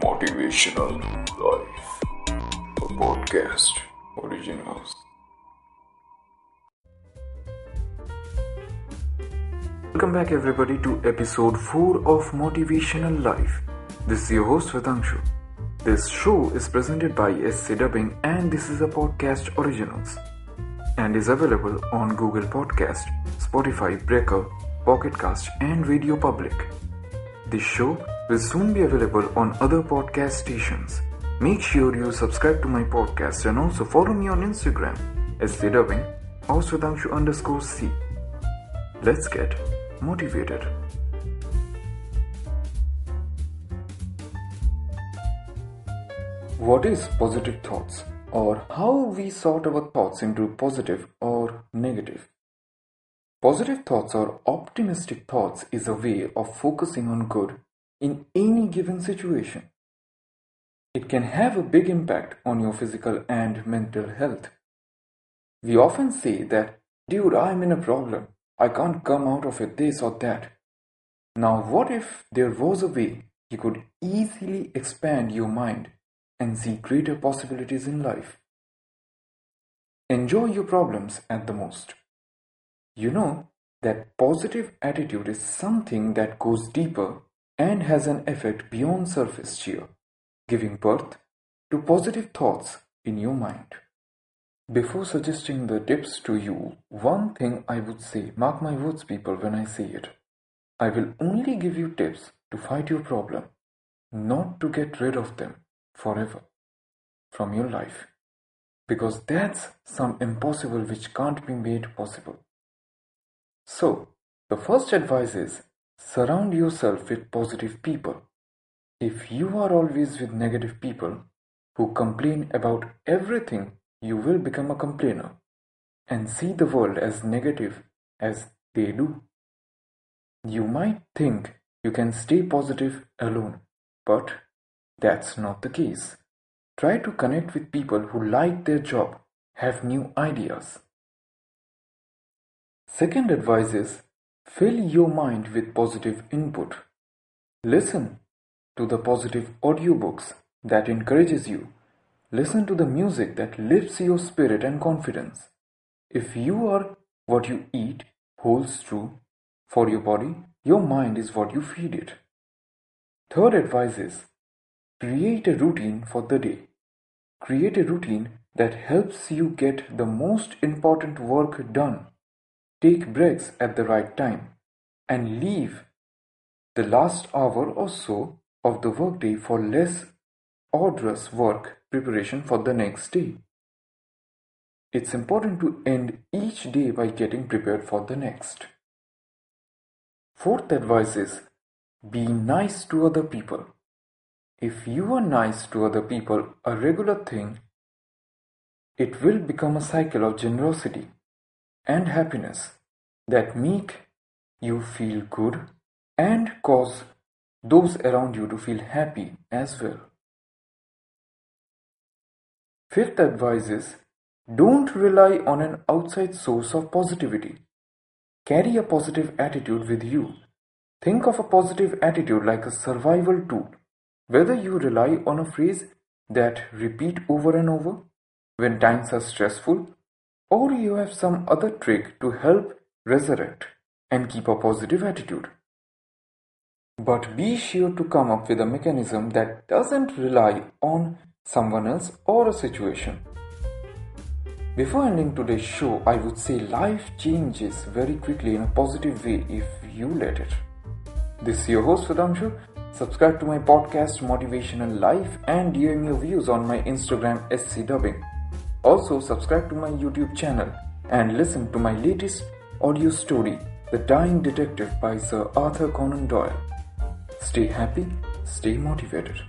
Motivational Life, a podcast originals. Welcome back, everybody, to episode 4 of Motivational Life. This is your host, Vedangshu. This show is presented by SC Dubbing, and this is a podcast originals and is available on Google Podcast, Spotify, Breaker, Pocket Cast, and Radio Public. This show will soon be available on other podcast stations. Make sure you subscribe to my podcast and also follow me on Instagram as Dubbing or Swedangshu underscore C. Let's get motivated. What is positive thoughts or how we sort our thoughts into positive or negative? Positive thoughts or optimistic thoughts is a way of focusing on good in any given situation. It can have a big impact on your physical and mental health. We often say that, dude, I'm in a problem. I can't come out of it this or that. Now, what if there was a way you could easily expand your mind and see greater possibilities in life? Enjoy your problems at the most. You know that positive attitude is something that goes deeper and has an effect beyond surface cheer, giving birth to positive thoughts in your mind. Before suggesting the tips to you, one thing I would say mark my words, people, when I say it. I will only give you tips to fight your problem, not to get rid of them forever from your life because that's some impossible which can't be made possible. So, the first advice is surround yourself with positive people. If you are always with negative people who complain about everything, you will become a complainer and see the world as negative as they do. You might think you can stay positive alone, but that's not the case. Try to connect with people who like their job, have new ideas. Second advice is fill your mind with positive input. Listen to the positive audiobooks that encourages you. Listen to the music that lifts your spirit and confidence. If you are what you eat holds true for your body, your mind is what you feed it. Third advice is Create a routine for the day. Create a routine that helps you get the most important work done. Take breaks at the right time and leave the last hour or so of the workday for less arduous work preparation for the next day. It's important to end each day by getting prepared for the next. Fourth advice is be nice to other people. If you are nice to other people a regular thing, it will become a cycle of generosity and happiness that make you feel good and cause those around you to feel happy as well. Fifth advice is don't rely on an outside source of positivity. Carry a positive attitude with you. Think of a positive attitude like a survival tool. Whether you rely on a phrase that repeat over and over when times are stressful, or you have some other trick to help resurrect and keep a positive attitude. But be sure to come up with a mechanism that doesn't rely on someone else or a situation. Before ending today's show, I would say life changes very quickly in a positive way if you let it. This is your host Vedangshu Subscribe to my podcast Motivational Life and DM your views on my Instagram SC Dubbing. Also subscribe to my YouTube channel and listen to my latest audio story The Dying Detective by Sir Arthur Conan Doyle. Stay happy, stay motivated.